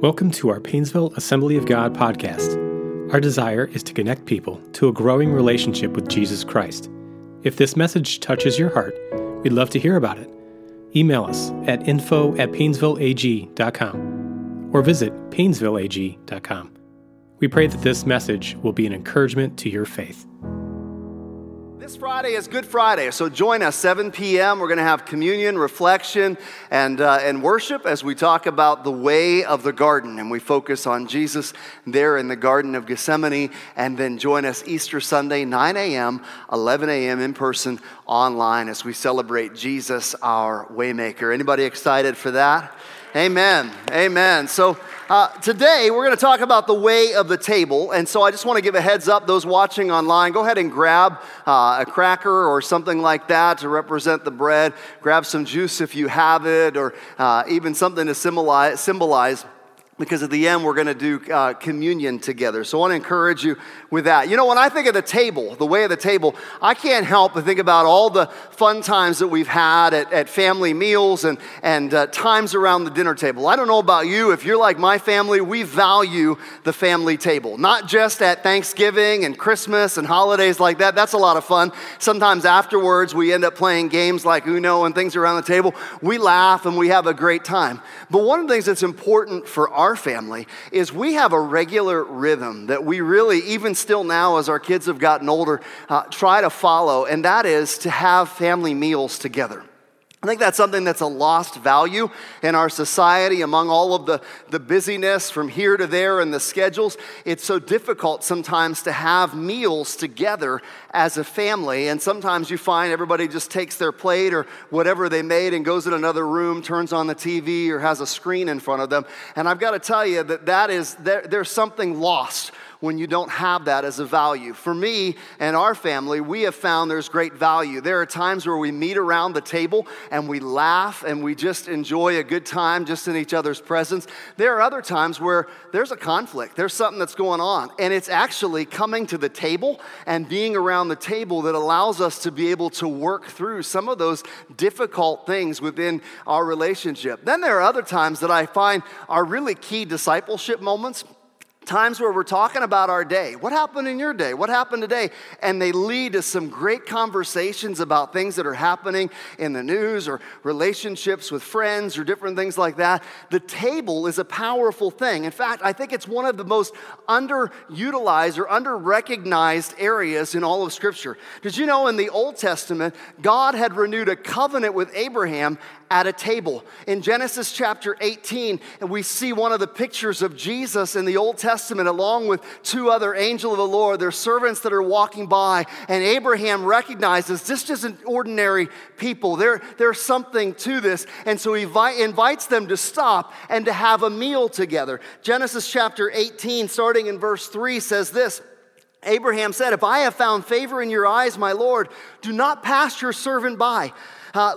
Welcome to our Painesville Assembly of God podcast. Our desire is to connect people to a growing relationship with Jesus Christ. If this message touches your heart, we'd love to hear about it. Email us at info at painesvilleag.com or visit painesvilleag.com. We pray that this message will be an encouragement to your faith. This Friday is Good Friday, so join us 7 p.m. We're going to have communion, reflection, and uh, and worship as we talk about the way of the garden, and we focus on Jesus there in the Garden of Gethsemane. And then join us Easter Sunday, 9 a.m., 11 a.m. in person, online as we celebrate Jesus, our Waymaker. Anybody excited for that? Amen. Amen. So uh, today we're going to talk about the way of the table. And so I just want to give a heads up those watching online. Go ahead and grab uh, a cracker or something like that to represent the bread. Grab some juice if you have it, or uh, even something to symbolize. symbolize because at the end we're going to do uh, communion together. So I want to encourage you with that. You know, when I think of the table, the way of the table, I can't help but think about all the fun times that we've had at, at family meals and, and uh, times around the dinner table. I don't know about you, if you're like my family, we value the family table, not just at Thanksgiving and Christmas and holidays like that. That's a lot of fun. Sometimes afterwards, we end up playing games like Uno and things around the table. We laugh and we have a great time. But one of the things that's important for our our family is we have a regular rhythm that we really, even still now as our kids have gotten older, uh, try to follow, and that is to have family meals together. I think that's something that's a lost value in our society among all of the, the busyness from here to there and the schedules. It's so difficult sometimes to have meals together as a family. And sometimes you find everybody just takes their plate or whatever they made and goes in another room, turns on the TV, or has a screen in front of them. And I've got to tell you that, that is, there, there's something lost when you don't have that as a value. For me and our family, we have found there's great value. There are times where we meet around the table and we laugh and we just enjoy a good time just in each other's presence. There are other times where there's a conflict, there's something that's going on, and it's actually coming to the table and being around the table that allows us to be able to work through some of those difficult things within our relationship. Then there are other times that I find are really key discipleship moments times where we're talking about our day. What happened in your day? What happened today? And they lead to some great conversations about things that are happening in the news or relationships with friends or different things like that. The table is a powerful thing. In fact, I think it's one of the most underutilized or underrecognized areas in all of Scripture. Did you know in the Old Testament, God had renewed a covenant with Abraham at a table. In Genesis chapter 18, and we see one of the pictures of Jesus in the Old Testament along with two other angels of the Lord. They're servants that are walking by, and Abraham recognizes this isn't ordinary people. There, there's something to this. And so he vi- invites them to stop and to have a meal together. Genesis chapter 18, starting in verse 3, says this. Abraham said, If I have found favor in your eyes, my Lord, do not pass your servant by. Uh,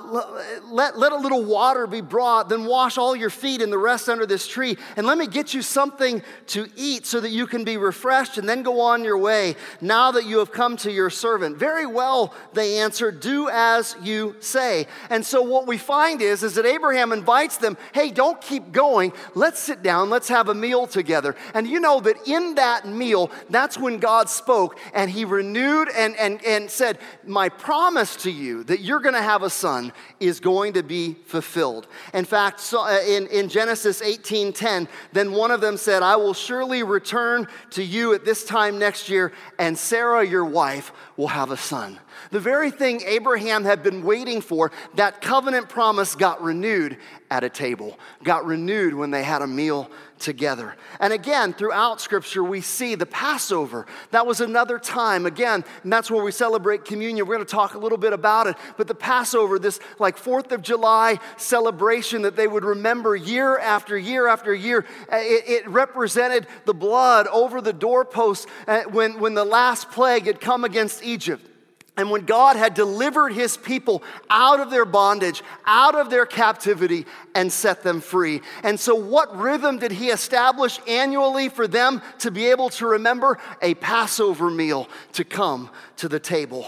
let, let a little water be brought, then wash all your feet and the rest under this tree, and let me get you something to eat so that you can be refreshed and then go on your way now that you have come to your servant. Very well, they answered, do as you say. And so what we find is, is that Abraham invites them, hey, don't keep going. Let's sit down, let's have a meal together. And you know that in that meal, that's when God spoke and he renewed and, and, and said, my promise to you that you're going to have a son is going to be fulfilled. In fact, so, uh, in, in Genesis 18:10, then one of them said, I will surely return to you at this time next year, and Sarah, your wife, will have a son. The very thing Abraham had been waiting for, that covenant promise got renewed at a table, got renewed when they had a meal together. And again, throughout Scripture, we see the Passover. That was another time, again, and that's where we celebrate communion. We're going to talk a little bit about it. But the Passover, this like 4th of July celebration that they would remember year after year after year, uh, it, it represented the blood over the doorposts uh, when, when the last plague had come against Egypt. And when God had delivered his people out of their bondage, out of their captivity, and set them free. And so, what rhythm did he establish annually for them to be able to remember? A Passover meal to come to the table.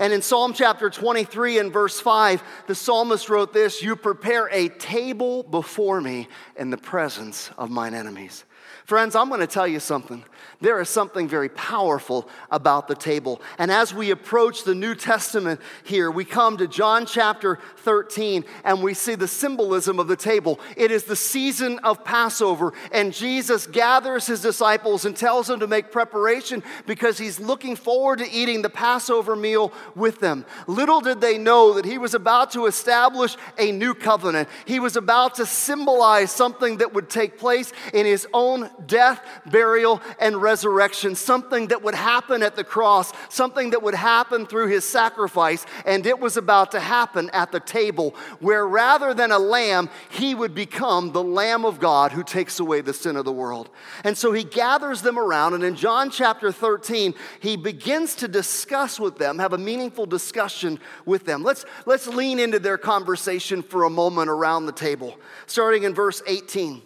And in Psalm chapter 23 and verse 5, the psalmist wrote this You prepare a table before me in the presence of mine enemies. Friends, I'm to tell you something. There is something very powerful about the table. And as we approach the New Testament here, we come to John chapter 13 and we see the symbolism of the table. It is the season of Passover, and Jesus gathers his disciples and tells them to make preparation because he's looking forward to eating the Passover meal with them. Little did they know that he was about to establish a new covenant. He was about to symbolize something that would take place in his own death, burial, and resurrection, something that would happen at the cross, something that would happen through his sacrifice, and it was about to happen at the table, where rather than a lamb, he would become the Lamb of God who takes away the sin of the world. And so he gathers them around, and in John chapter 13, he begins to discuss with them, have a meaningful discussion with them. Let's, let's lean into their conversation for a moment around the table, starting in verse 18.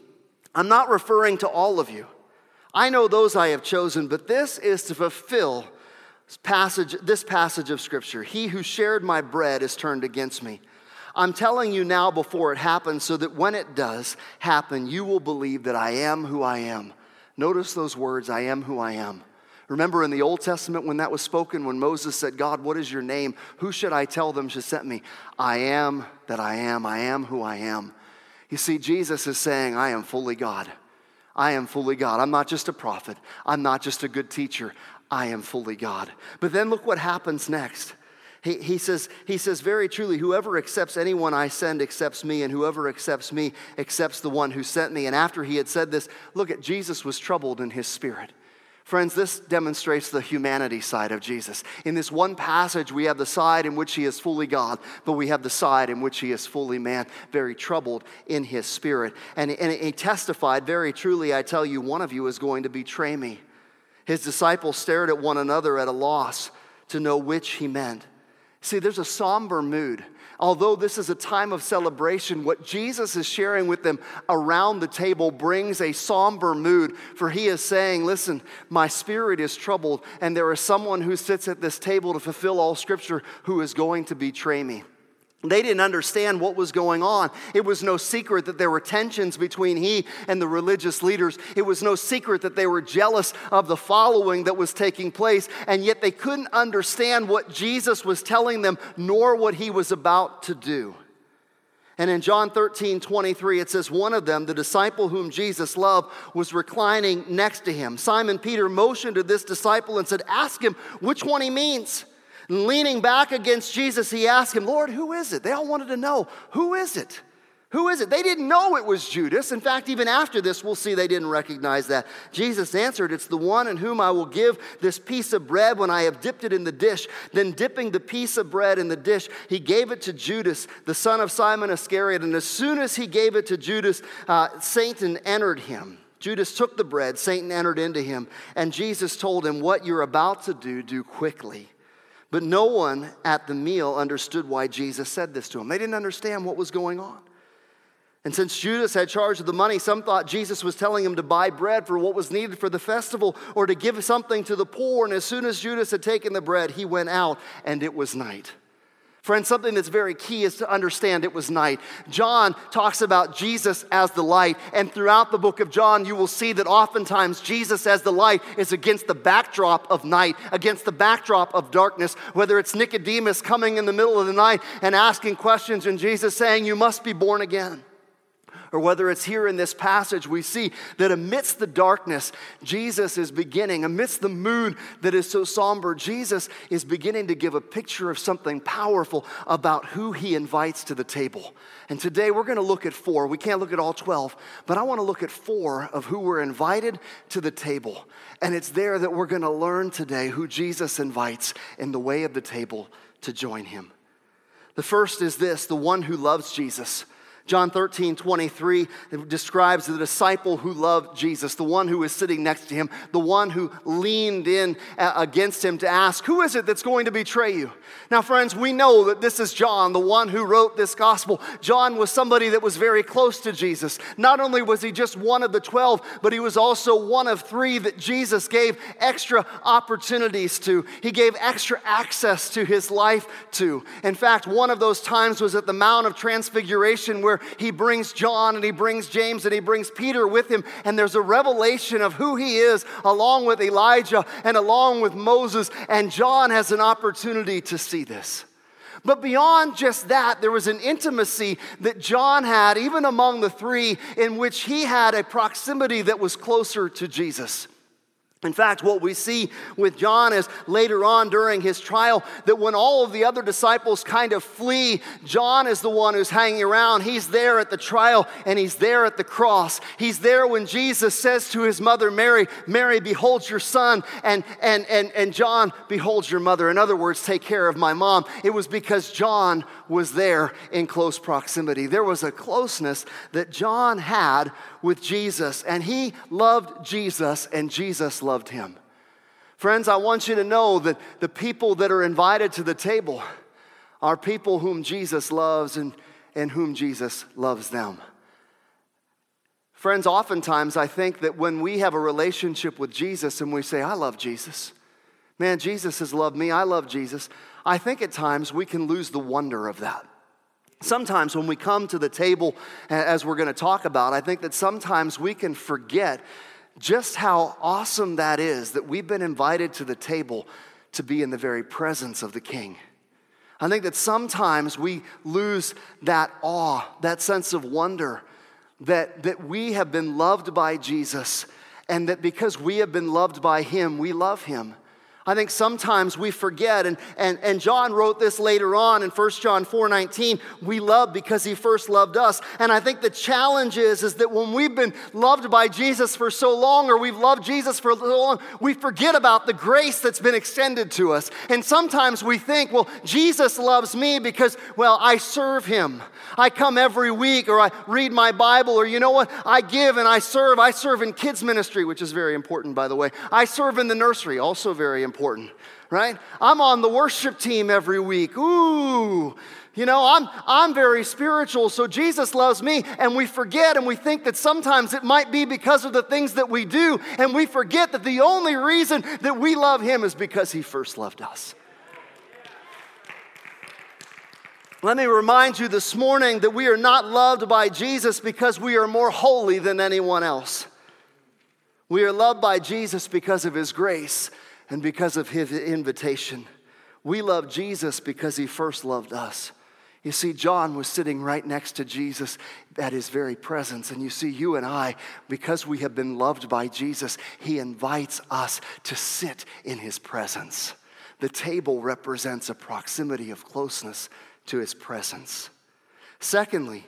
I'm not referring to all of you. I know those I have chosen, but this is to fulfill passage, this passage of Scripture. He who shared my bread is turned against me. I'm telling you now before it happens, so that when it does happen, you will believe that I am who I am. Notice those words I am who I am. Remember in the Old Testament when that was spoken, when Moses said, God, what is your name? Who should I tell them to sent me? I am that I am. I am who I am. You see, Jesus is saying, I am fully God. I am fully God. I'm not just a prophet. I'm not just a good teacher. I am fully God. But then look what happens next. He, he, says, he says, very truly, whoever accepts anyone I send accepts me, and whoever accepts me accepts the one who sent me. And after he had said this, look at Jesus was troubled in his spirit. Friends, this demonstrates the humanity side of Jesus. In this one passage, we have the side in which he is fully God, but we have the side in which he is fully man, very troubled in his spirit. And, and he testified, Very truly, I tell you, one of you is going to betray me. His disciples stared at one another at a loss to know which he meant. See, there's a somber mood although this is a time of celebration, what Jesus is sharing with them around the table brings a somber mood, for he is saying, Listen, my spirit is troubled, and there is someone who sits at this table to fulfill all scripture who is going to betray me. They didn't understand what was going on. It was no secret that there were tensions between he and the religious leaders. It was no secret that they were jealous of the following that was taking place, and yet they couldn't understand what Jesus was telling them, nor what he was about to do. And in John 13, 23, it says, One of them, the disciple whom Jesus loved, was reclining next to him. Simon Peter motioned to this disciple and said, Ask him which one he means. Leaning back against Jesus, he asked him, Lord, who is it? They all wanted to know, who is it? Who is it? They didn't know it was Judas. In fact, even after this, we'll see they didn't recognize that. Jesus answered, It's the one in whom I will give this piece of bread when I have dipped it in the dish. Then, dipping the piece of bread in the dish, he gave it to Judas, the son of Simon Iscariot. And as soon as he gave it to Judas, uh, Satan entered him. Judas took the bread, Satan entered into him, and Jesus told him, What you're about to do, do quickly. But no one at the meal understood why Jesus said this to him. They didn't understand what was going on. And since Judas had charge of the money, some thought Jesus was telling him to buy bread for what was needed for the festival or to give something to the poor. And as soon as Judas had taken the bread, he went out, and it was night. Friends, something that's very key is to understand it was night. John talks about Jesus as the light, and throughout the book of John, you will see that oftentimes Jesus as the light is against the backdrop of night, against the backdrop of darkness, whether it's Nicodemus coming in the middle of the night and asking questions, and Jesus saying, You must be born again or whether it's here in this passage, we see that amidst the darkness, Jesus is beginning, amidst the mood that is so somber, Jesus is beginning to give a picture of something powerful about who he invites to the table. And today we're going to look at four. We can't look at all 12, but I want to look at four of who were invited to the table. And it's there that we're going to learn today who Jesus invites in the way of the table to join him. The first is this the one who loves Jesus John 13, 23 describes the disciple who loved Jesus, the one who was sitting next to him, the one who leaned in against him to ask, Who is it that's going to betray you? Now, friends, we know that this is John, the one who wrote this gospel. John was somebody that was very close to Jesus. Not only was he just one of the 12, but he was also one of three that Jesus gave extra opportunities to. He gave extra access to his life to. In fact, one of those times was at the Mount of Transfiguration where he brings John and he brings James and he brings Peter with him. And there's a revelation of who he is along with Elijah and along with Moses. And John has an opportunity to see this. But beyond just that, there was an intimacy that John had, even among the three, in which he had a proximity that was closer to Jesus. In fact, what we see with John is later on during his trial that when all of the other disciples kind of flee, John is the one who's hanging around. He's there at the trial and he's there at the cross. He's there when Jesus says to his mother Mary, Mary, behold your son, and, and, and, and John, behold your mother. In other words, take care of my mom. It was because John was there in close proximity. There was a closeness that John had with Jesus, and he loved Jesus, and Jesus loved him. Friends, I want you to know that the people that are invited to the table are people whom Jesus loves and, and whom Jesus loves them. Friends, oftentimes I think that when we have a relationship with Jesus and we say, I love Jesus, man, Jesus has loved me, I love Jesus, I think at times we can lose the wonder of that. Sometimes when we come to the table, as we're going to talk about, I think that sometimes we can forget just how awesome that is that we've been invited to the table to be in the very presence of the King. I think that sometimes we lose that awe, that sense of wonder that, that we have been loved by Jesus, and that because we have been loved by Him, we love Him. I think sometimes we forget, and, and, and John wrote this later on in 1 John 4 19, we love because he first loved us. And I think the challenge is, is that when we've been loved by Jesus for so long, or we've loved Jesus for so long, we forget about the grace that's been extended to us. And sometimes we think, well, Jesus loves me because, well, I serve him. I come every week, or I read my Bible, or you know what? I give and I serve. I serve in kids' ministry, which is very important, by the way. I serve in the nursery, also very important important, right? I'm on the worship team every week. Ooh, you know, I'm, I'm very spiritual, so Jesus loves me. And we forget and we think that sometimes it might be because of the things that we do. And we forget that the only reason that we love Him is because He first loved us. Let me remind you this morning that we are not loved by Jesus because we are more holy than anyone else. We are loved by Jesus because of His grace and because of his invitation. We love Jesus because he first loved us. You see, John was sitting right next to Jesus at his very presence. And you see, you and I, because we have been loved by Jesus, he invites us to sit in his presence. The table represents a proximity of closeness to his presence. Secondly,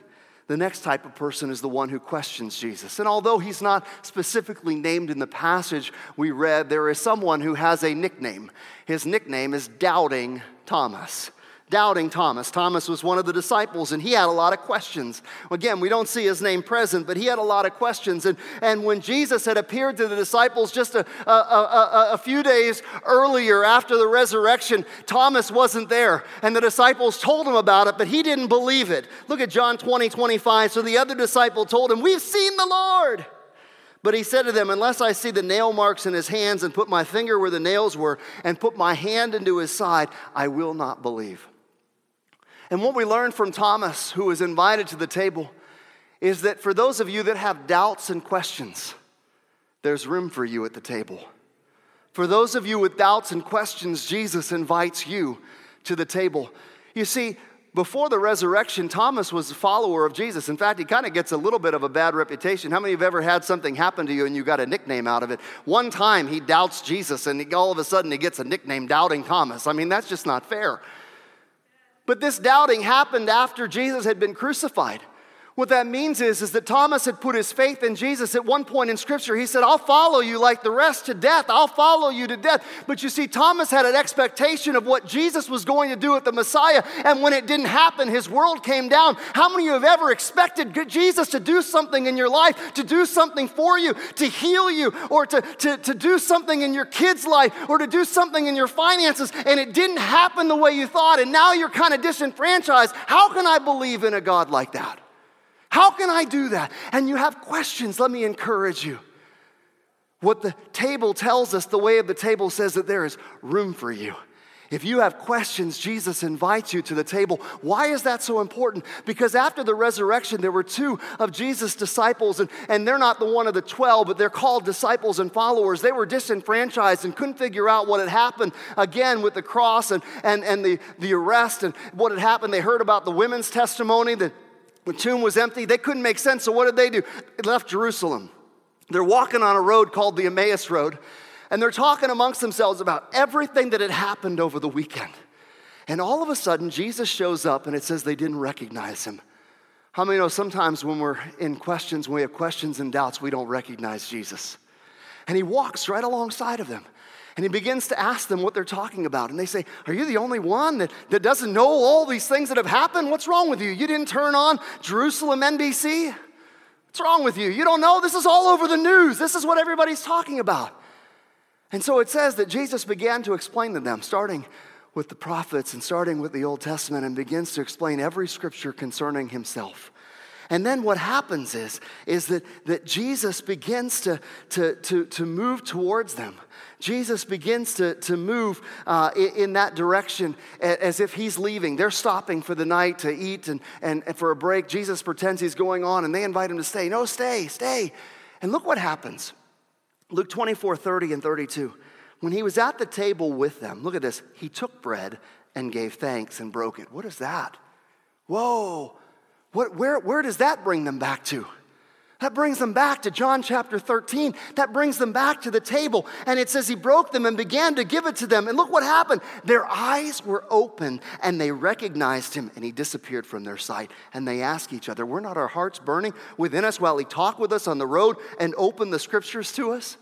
the next type of person is the one who questions Jesus. And although he's not specifically named in the passage we read, there is someone who has a nickname. His nickname is Doubting Thomas doubting Thomas. Thomas was one of the disciples and he had a lot of questions. Again, we don't see his name present, but he had a lot of questions. And, and when Jesus had appeared to the disciples just a, a, a, a few days earlier after the resurrection, Thomas wasn't there. And the disciples told him about it, but he didn't believe it. Look at John 20, 25. So the other disciple told him, We've seen the Lord. But he said to them, Unless I see the nail marks in his hands and put my finger where the nails were and put my hand into his side, I will not believe. And what we learned from Thomas, who was invited to the table, is that for those of you that have doubts and questions, there's room for you at the table. For those of you with doubts and questions, Jesus invites you to the table. You see, before the resurrection, Thomas was a follower of Jesus. In fact, he kind of gets a little bit of a bad reputation. How many of you have ever had something happen to you and you got a nickname out of it? One time he doubts Jesus and all of a sudden he gets a nickname, Doubting Thomas. I mean, that's just not fair. But this doubting happened after Jesus had been crucified. What that means is, is that Thomas had put his faith in Jesus at one point in Scripture. He said, I'll follow you like the rest to death. I'll follow you to death. But you see, Thomas had an expectation of what Jesus was going to do with the Messiah. And when it didn't happen, his world came down. How many of you have ever expected Jesus to do something in your life, to do something for you, to heal you, or to, to, to do something in your kid's life, or to do something in your finances, and it didn't happen the way you thought, and now you're kind of disenfranchised? How can I believe in a God like that? How can I do that? And you have questions, let me encourage you. What the table tells us, the way of the table says that there is room for you. If you have questions, Jesus invites you to the table. Why is that so important? Because after the resurrection, there were two of Jesus' disciples, and, and they're not the one of the 12, but they're called disciples and followers. They were disenfranchised and couldn't figure out what had happened again with the cross and, and, and the, the arrest and what had happened. They heard about the women's testimony that the tomb was empty. They couldn't make sense. So, what did they do? They left Jerusalem. They're walking on a road called the Emmaus Road, and they're talking amongst themselves about everything that had happened over the weekend. And all of a sudden, Jesus shows up, and it says they didn't recognize him. How many know sometimes when we're in questions, when we have questions and doubts, we don't recognize Jesus? And he walks right alongside of them. And he begins to ask them what they're talking about. And they say, Are you the only one that, that doesn't know all these things that have happened? What's wrong with you? You didn't turn on Jerusalem NBC? What's wrong with you? You don't know? This is all over the news. This is what everybody's talking about. And so it says that Jesus began to explain to them, starting with the prophets and starting with the Old Testament, and begins to explain every scripture concerning himself. And then what happens is, is that, that Jesus begins to, to, to, to move towards them. Jesus begins to, to move uh, in, that direction as if he's leaving. They're stopping for the night to eat and, and, and for a break. Jesus pretends he's going on and they invite him to stay. No, stay, stay. And look what happens. Luke 24, 30 and 32. When he was at the table with them, look at this. He took bread and gave thanks and broke it. What is that? Whoa, what, where, where does that bring them back to? That brings them back to John chapter 13. That brings them back to the table. And it says he broke them and began to give it to them. And look what happened. Their eyes were open and they recognized him and he disappeared from their sight. And they asked each other, Were not our hearts burning within us while he talked with us on the road and opened the scriptures to us?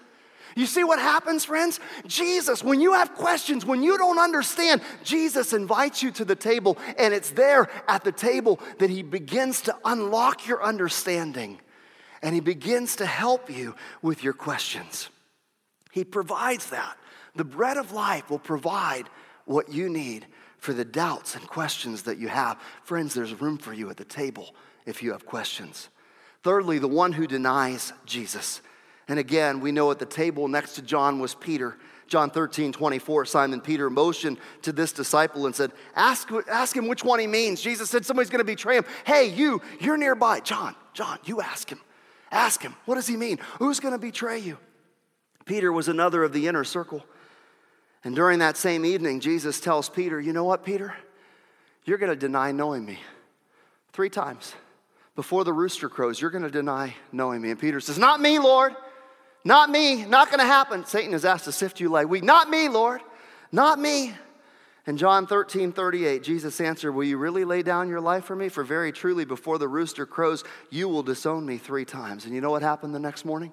You see what happens, friends? Jesus, when you have questions, when you don't understand, Jesus invites you to the table, and it's there at the table that He begins to unlock your understanding and He begins to help you with your questions. He provides that. The bread of life will provide what you need for the doubts and questions that you have. Friends, there's room for you at the table if you have questions. Thirdly, the one who denies Jesus. And again, we know at the table next to John was Peter. John 13, 24, Simon Peter motioned to this disciple and said, ask, ask him which one he means. Jesus said, Somebody's going to betray him. Hey, you, you're nearby. John, John, you ask him. Ask him. What does he mean? Who's going to betray you? Peter was another of the inner circle. And during that same evening, Jesus tells Peter, You know what, Peter? You're going to deny knowing me three times. Before the rooster crows, you're going to deny knowing me. And Peter says, Not me, Lord. Not me, not going to happen. Satan has asked to sift you like wheat. Not me, Lord. Not me. In John 13, 38, Jesus answered, Will you really lay down your life for me? For very truly, before the rooster crows, you will disown me three times. And you know what happened the next morning?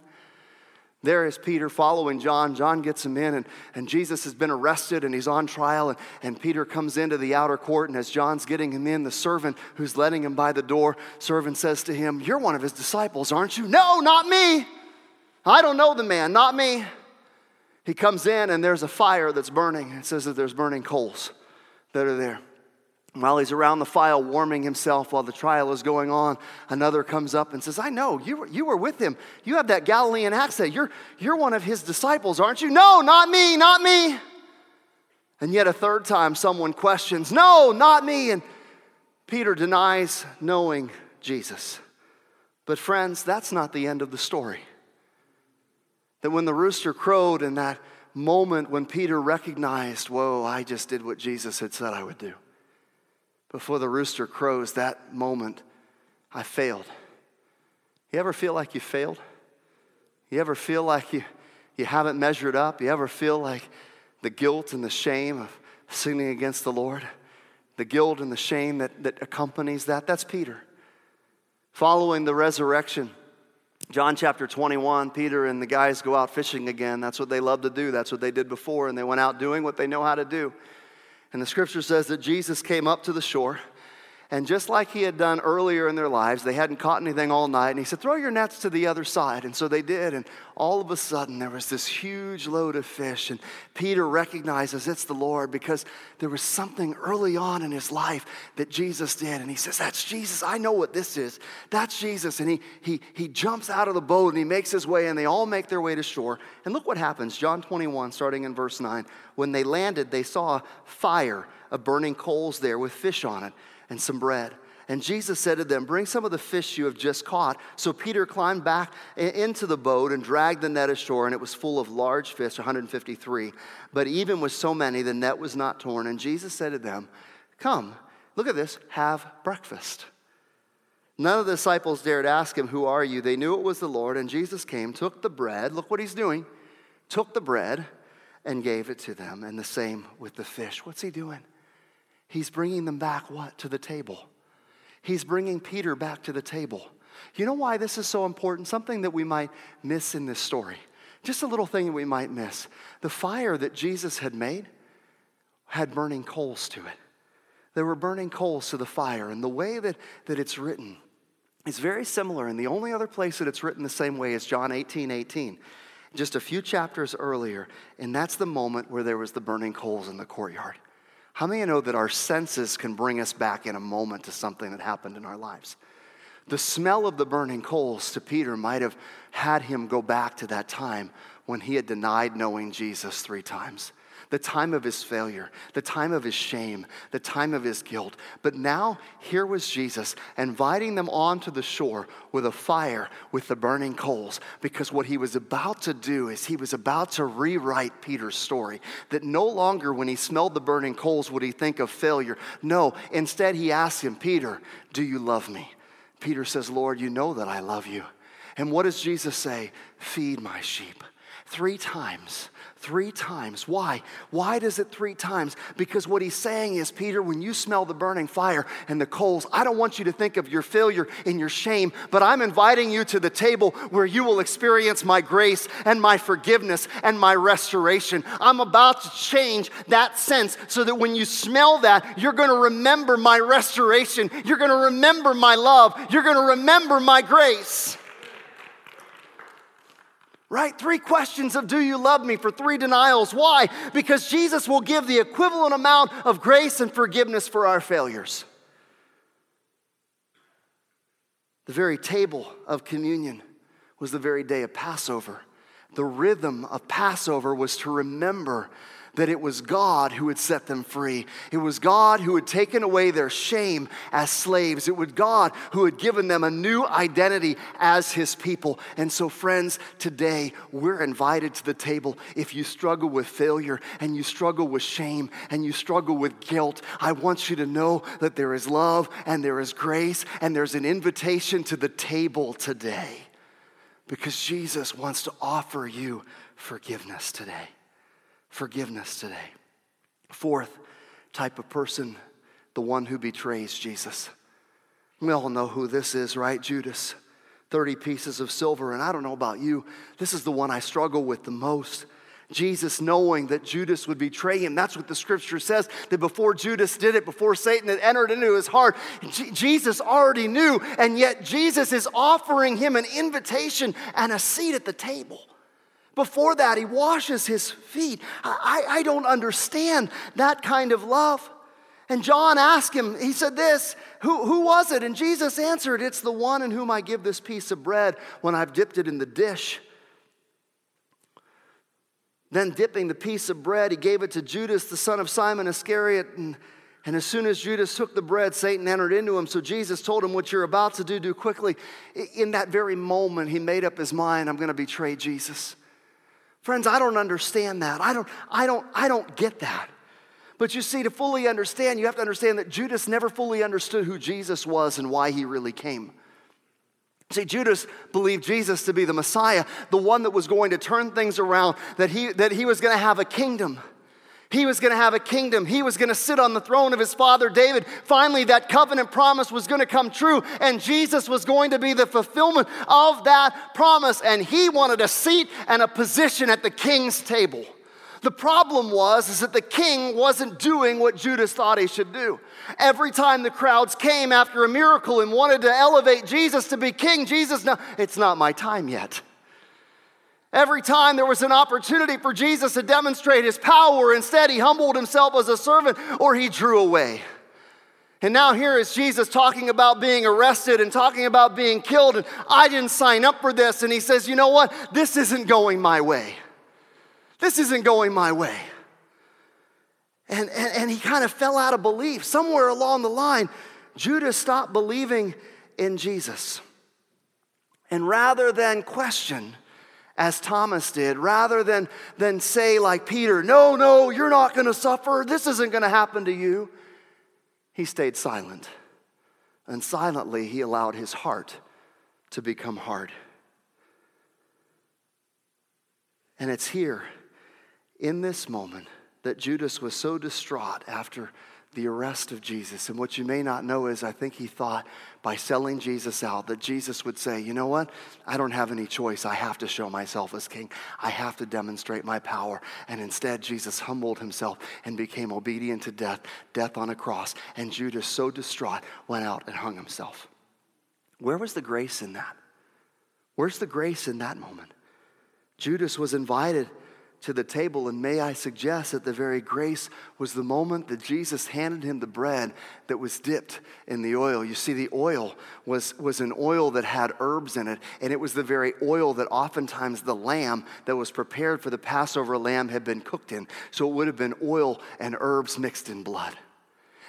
There is Peter following John. John gets him in, and, and Jesus has been arrested and he's on trial. And, and Peter comes into the outer court, and as John's getting him in, the servant who's letting him by the door, servant says to him, You're one of his disciples, aren't you? No, not me. I don't know the man, not me. He comes in and there's a fire that's burning. It says that there's burning coals that are there. While he's around the fire warming himself while the trial is going on, another comes up and says, I know, you were, you were with him. You have that Galilean accent. You're, you're one of his disciples, aren't you? No, not me, not me. And yet a third time, someone questions, No, not me. And Peter denies knowing Jesus. But, friends, that's not the end of the story. That when the rooster crowed in that moment when Peter recognized, whoa, I just did what Jesus had said I would do. Before the rooster crows, that moment, I failed. You ever feel like you failed? You ever feel like you, you haven't measured up? You ever feel like the guilt and the shame of sinning against the Lord? The guilt and the shame that, that accompanies that? That's Peter. Following the resurrection, John chapter 21, Peter and the guys go out fishing again. That's what they love to do. That's what they did before, and they went out doing what they know how to do. And the scripture says that Jesus came up to the shore. And just like he had done earlier in their lives, they hadn't caught anything all night. And he said, Throw your nets to the other side. And so they did. And all of a sudden, there was this huge load of fish. And Peter recognizes it's the Lord because there was something early on in his life that Jesus did. And he says, That's Jesus. I know what this is. That's Jesus. And he, he, he jumps out of the boat and he makes his way, and they all make their way to shore. And look what happens John 21, starting in verse 9. When they landed, they saw fire of burning coals there with fish on it and some bread. And Jesus said to them, Bring some of the fish you have just caught. So Peter climbed back into the boat and dragged the net ashore, and it was full of large fish, 153. But even with so many, the net was not torn. And Jesus said to them, Come, look at this, have breakfast. None of the disciples dared ask him, Who are you? They knew it was the Lord. And Jesus came, took the bread, look what he's doing, took the bread and gave it to them. And the same with the fish. What's he doing? He's bringing them back what? To the table. He's bringing Peter back to the table. You know why this is so important? Something that we might miss in this story. Just a little thing that we might miss. The fire that Jesus had made had burning coals to it. There were burning coals to the fire. And the way that, that it's written is very similar. And the only other place that it's written the same way is John 18 18, just a few chapters earlier. And that's the moment where there was the burning coals in the courtyard. How many know that our senses can bring us back in a moment to something that happened in our lives? The smell of the burning coals to Peter might have had him go back to that time when he had denied knowing Jesus three times the time of his failure, the time of his shame, the time of his guilt. But now, here was Jesus inviting them onto the shore with a fire with the burning coals, because what he was about to do is he was about to rewrite Peter's story. That no longer, when he smelled the burning coals, would he think of failure. No, instead, he asked him, Peter, do you love me? Peter says, Lord, you know that I love you. And what does Jesus say? Feed my sheep. Three times Three times. Why? Why does it three times? Because what he's saying is, Peter, when you smell the burning fire and the coals, I don't want you to think of your failure and your shame, but I'm inviting you to the table where you will experience my grace and my forgiveness and my restoration. I'm about to change that sense so that when you smell that, you're going to remember my restoration. You're going to remember my love. You're going to remember my grace right? Three questions of do you love me for three denials. Why? Because Jesus will give the equivalent amount of grace and forgiveness for our failures. The very table of communion was the very day of Passover. The rhythm of Passover was to remember that it was God who had set them free. It was God who had taken away their shame as slaves. It was God who had given them a new identity as his people. And so, friends, today we're invited to the table. If you struggle with failure and you struggle with shame and you struggle with guilt, I want you to know that there is love and there is grace and there's an invitation to the table today because Jesus wants to offer you forgiveness today forgiveness today. Fourth type of person, the one who betrays Jesus. We all know who this is, right? Judas. 30 pieces of silver. And I don't know about you, this is the one I struggle with the most. Jesus knowing that Judas would betray him. That's what the scripture says, that before Judas did it, before Satan had entered into his heart, J- Jesus already knew, and yet Jesus is offering him an invitation and a seat at the table. Before that, he washes his feet. I, I don't understand that kind of love. And John asked him, he said this, who, who was it? And Jesus answered, It's the one in whom I give this piece of bread when I've dipped it in the dish. Then, dipping the piece of bread, he gave it to Judas, the son of Simon Iscariot. And, and as soon as Judas took the bread, Satan entered into him. So Jesus told him, What you're about to do, do quickly. In that very moment, he made up his mind, I'm going to betray Jesus. Friends, I don't understand that. I don't, I don't, I don't get that. But you see, to fully understand, you have to understand that Judas never fully understood who Jesus was and why he really came. See, Judas believed Jesus to be the Messiah, the one that was going to turn things around, that he, that he was going to have a kingdom. He was going to have a kingdom. He was going to sit on the throne of his father David. Finally, that covenant promise was going to come true, and Jesus was going to be the fulfillment of that promise. And he wanted a seat and a position at the king's table. The problem was is that the king wasn't doing what Judas thought he should do. Every time the crowds came after a miracle and wanted to elevate Jesus to be king, Jesus, no, it's not my time yet. Every time there was an opportunity for Jesus to demonstrate his power, instead he humbled himself as a servant or he drew away. And now here is Jesus talking about being arrested and talking about being killed. And I didn't sign up for this. And he says, You know what? This isn't going my way. This isn't going my way. And, and, and he kind of fell out of belief. Somewhere along the line, Judas stopped believing in Jesus. And rather than question, as Thomas did, rather than, than say, like Peter, no, no, you're not going to suffer, this isn't going to happen to you, he stayed silent. And silently, he allowed his heart to become hard. And it's here, in this moment, that Judas was so distraught after the arrest of Jesus. And what you may not know is, I think he thought by selling Jesus out that Jesus would say, You know what? I don't have any choice. I have to show myself as king. I have to demonstrate my power. And instead, Jesus humbled himself and became obedient to death, death on a cross. And Judas, so distraught, went out and hung himself. Where was the grace in that? Where's the grace in that moment? Judas was invited to the table. And may I suggest that the very grace was the moment that Jesus handed him the bread that was dipped in the oil. You see, the oil was, was an oil that had herbs in it, and it was the very oil that oftentimes the lamb that was prepared for the Passover lamb had been cooked in. So it would have been oil and herbs mixed in blood.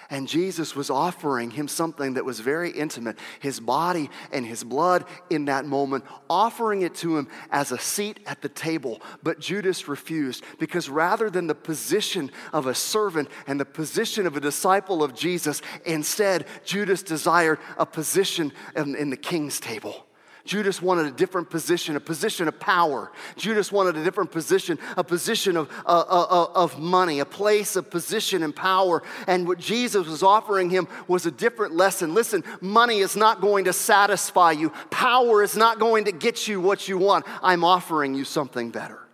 And Jesus was offering him something that was very intimate his body and his blood in that moment, offering it to him as a seat at the table. But Judas refused because rather than the position of a servant and the position of a disciple of Jesus, instead, Judas desired a position in, in the king's table. Judas wanted a different position, a position of power. Judas wanted a different position, a position of, uh, uh, uh, of money, a place of position and power. And what Jesus was offering him was a different lesson. Listen, money is not going to satisfy you, power is not going to get you what you want. I'm offering you something better.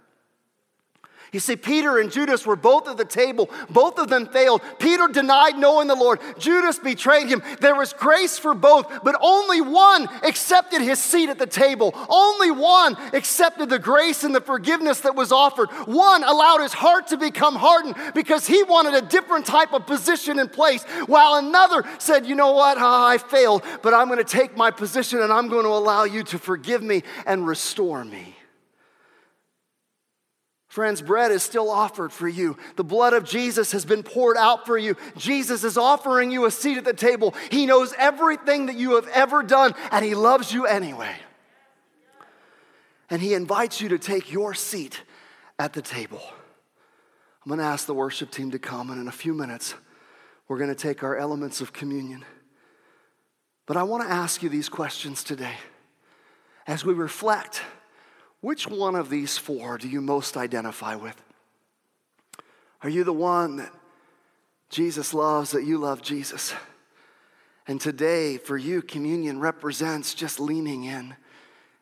You see, Peter and Judas were both at the table. Both of them failed. Peter denied knowing the Lord. Judas betrayed him. There was grace for both, but only one accepted his seat at the table. Only one accepted the grace and the forgiveness that was offered. One allowed his heart to become hardened because he wanted a different type of position in place, while another said, You know what? Oh, I failed, but I'm going to take my position and I'm going to allow you to forgive me and restore me. Friends, bread is still offered for you. The blood of Jesus has been poured out for you. Jesus is offering you a seat at the table. He knows everything that you have ever done, and He loves you anyway. And He invites you to take your seat at the table. I'm going to ask the worship team to come, and in a few minutes, we're going to take our elements of communion. But I want to ask you these questions today as we reflect which one of these four do you most identify with? Are you the one that Jesus loves, that you love Jesus? And today, for you, communion represents just leaning in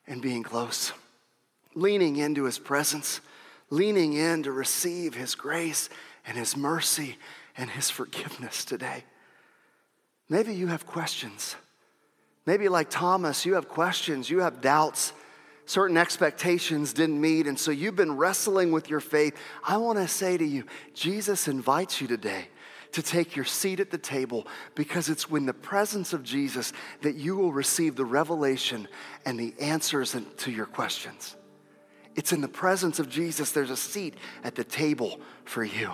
and being close, leaning into his presence, leaning in to receive his grace and his mercy and his forgiveness today. Maybe you have questions. Maybe, like Thomas, you have questions, you have doubts certain expectations didn't meet, and so you've been wrestling with your faith, I want to say to you, Jesus invites you today to take your seat at the table because it's when the presence of Jesus that you will receive the revelation and the answers to your questions. It's in the presence of Jesus, there's a seat at the table for you.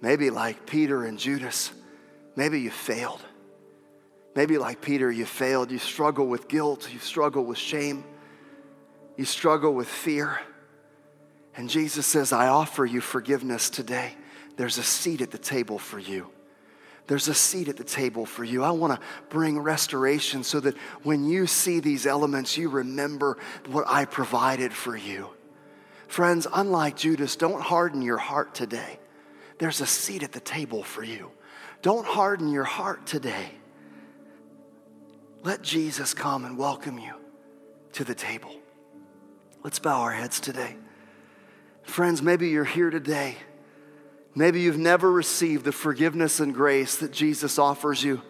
Maybe like Peter and Judas, maybe you failed. Maybe like Peter, you failed. You struggle with guilt, you struggle with shame you struggle with fear. And Jesus says, I offer you forgiveness today. There's a seat at the table for you. There's a seat at the table for you. I want to bring restoration so that when you see these elements, you remember what I provided for you. Friends, unlike Judas, don't harden your heart today. There's a seat at the table for you. Don't harden your heart today. Let Jesus come and welcome you to the table. Let's bow our heads today. Friends, maybe you're here today. Maybe you've never received the forgiveness and grace that Jesus offers you.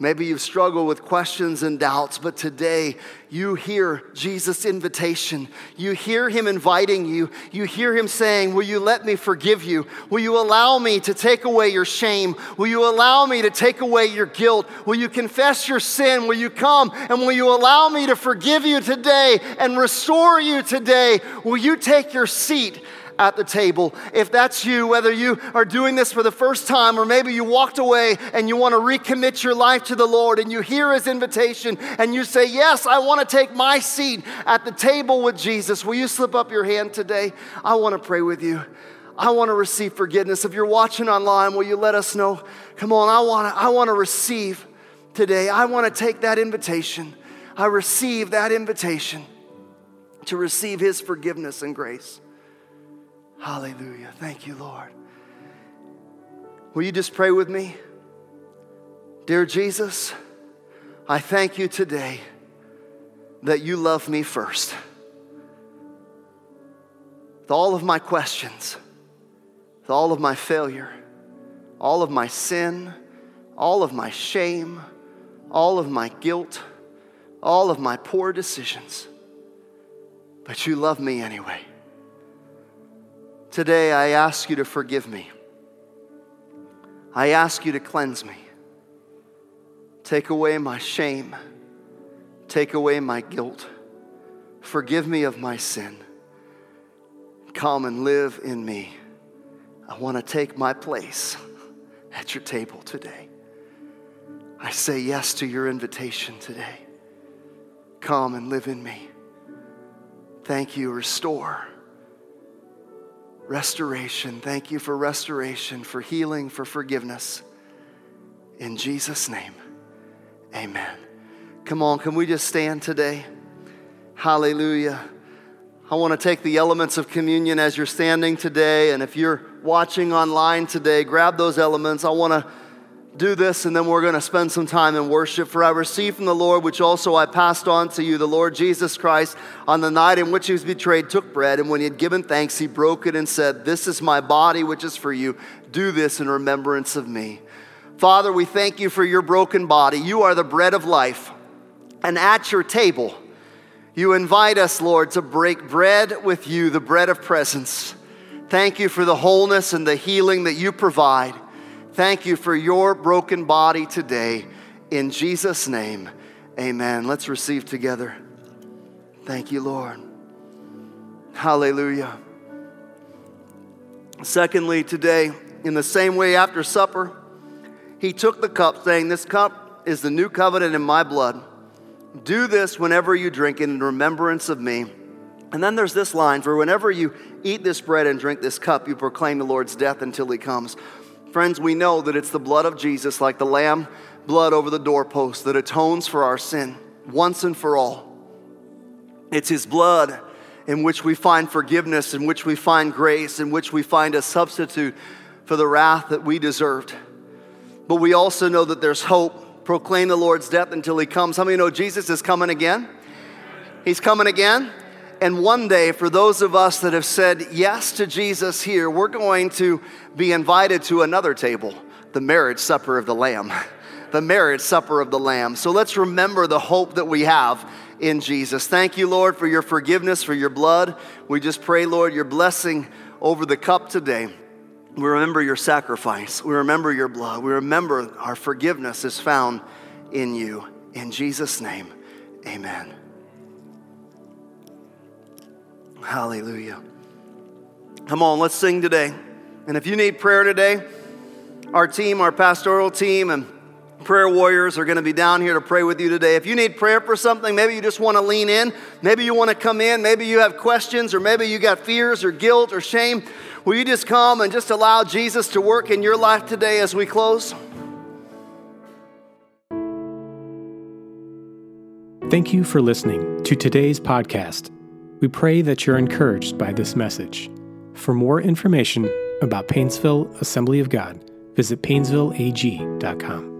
Maybe you've struggled with questions and doubts, but today you hear Jesus' invitation. You hear him inviting you. You hear him saying, Will you let me forgive you? Will you allow me to take away your shame? Will you allow me to take away your guilt? Will you confess your sin? Will you come and will you allow me to forgive you today and restore you today? Will you take your seat at the table. If that's you, whether you are doing this for the first time or maybe you walked away and you want to recommit your life to the Lord and you hear his invitation and you say, Yes, I want to take my seat at the table with Jesus, will you slip up your hand today? I want to pray with you. I want to receive forgiveness. If you're watching online, will you let us know? Come on, I want to, I want to receive today. I want to take that invitation. I receive that invitation to receive his forgiveness and grace. Hallelujah. Thank you, Lord. Will you just pray with me? Dear Jesus, I thank you today that you love me first. With all of my questions, with all of my failure, all of my sin, all of my shame, all of my guilt, all of my poor decisions. But you love me anyway. Today, I ask you to forgive me. I ask you to cleanse me. Take away my shame. Take away my guilt. Forgive me of my sin. Come and live in me. I want to take my place at your table today. I say yes to your invitation today. Come and live in me. Thank you. Restore restoration. Thank you for restoration, for healing, for forgiveness. In Jesus' name, amen. Come on, can we just stand today? Hallelujah. I want to take the elements of communion as you're standing today. And if you're watching online today, grab those elements. I want to do this, and then we're going to spend some time in worship. For I received from the Lord, which also I passed on to you, the Lord Jesus Christ, on the night in which he was betrayed, took bread, and when he had given thanks, he broke it and said, This is my body, which is for you. Do this in remembrance of me. Father, we thank you for your broken body. You are the bread of life. And at your table, you invite us, Lord, to break bread with you, the bread of presence. Thank you for the wholeness and the healing that you provide. Thank you for your broken body today. In Jesus' name, amen. Let's receive together. Thank you, Lord. Hallelujah. Secondly, today, in the same way after supper, he took the cup, saying, This cup is the new covenant in my blood. Do this whenever you drink it in remembrance of me. And then there's this line For whenever you eat this bread and drink this cup, you proclaim the Lord's death until he comes. Friends, we know that it's the blood of Jesus, like the lamb blood over the doorpost, that atones for our sin once and for all. It's his blood in which we find forgiveness, in which we find grace, in which we find a substitute for the wrath that we deserved. But we also know that there's hope. Proclaim the Lord's death until he comes. How many know Jesus is coming again? He's coming again. And one day, for those of us that have said yes to Jesus here, we're going to be invited to another table, the marriage supper of the Lamb. The marriage supper of the Lamb. So let's remember the hope that we have in Jesus. Thank you, Lord, for your forgiveness, for your blood. We just pray, Lord, your blessing over the cup today. We remember your sacrifice. We remember your blood. We remember our forgiveness is found in you. In Jesus' name, amen. Hallelujah. Come on, let's sing today. And if you need prayer today, our team, our pastoral team, and prayer warriors are going to be down here to pray with you today. If you need prayer for something, maybe you just want to lean in, maybe you want to come in, maybe you have questions, or maybe you got fears or guilt or shame, will you just come and just allow Jesus to work in your life today as we close? Thank you for listening to today's podcast. We pray that you're encouraged by this message. For more information about Painesville Assembly of God, visit painesvilleag.com.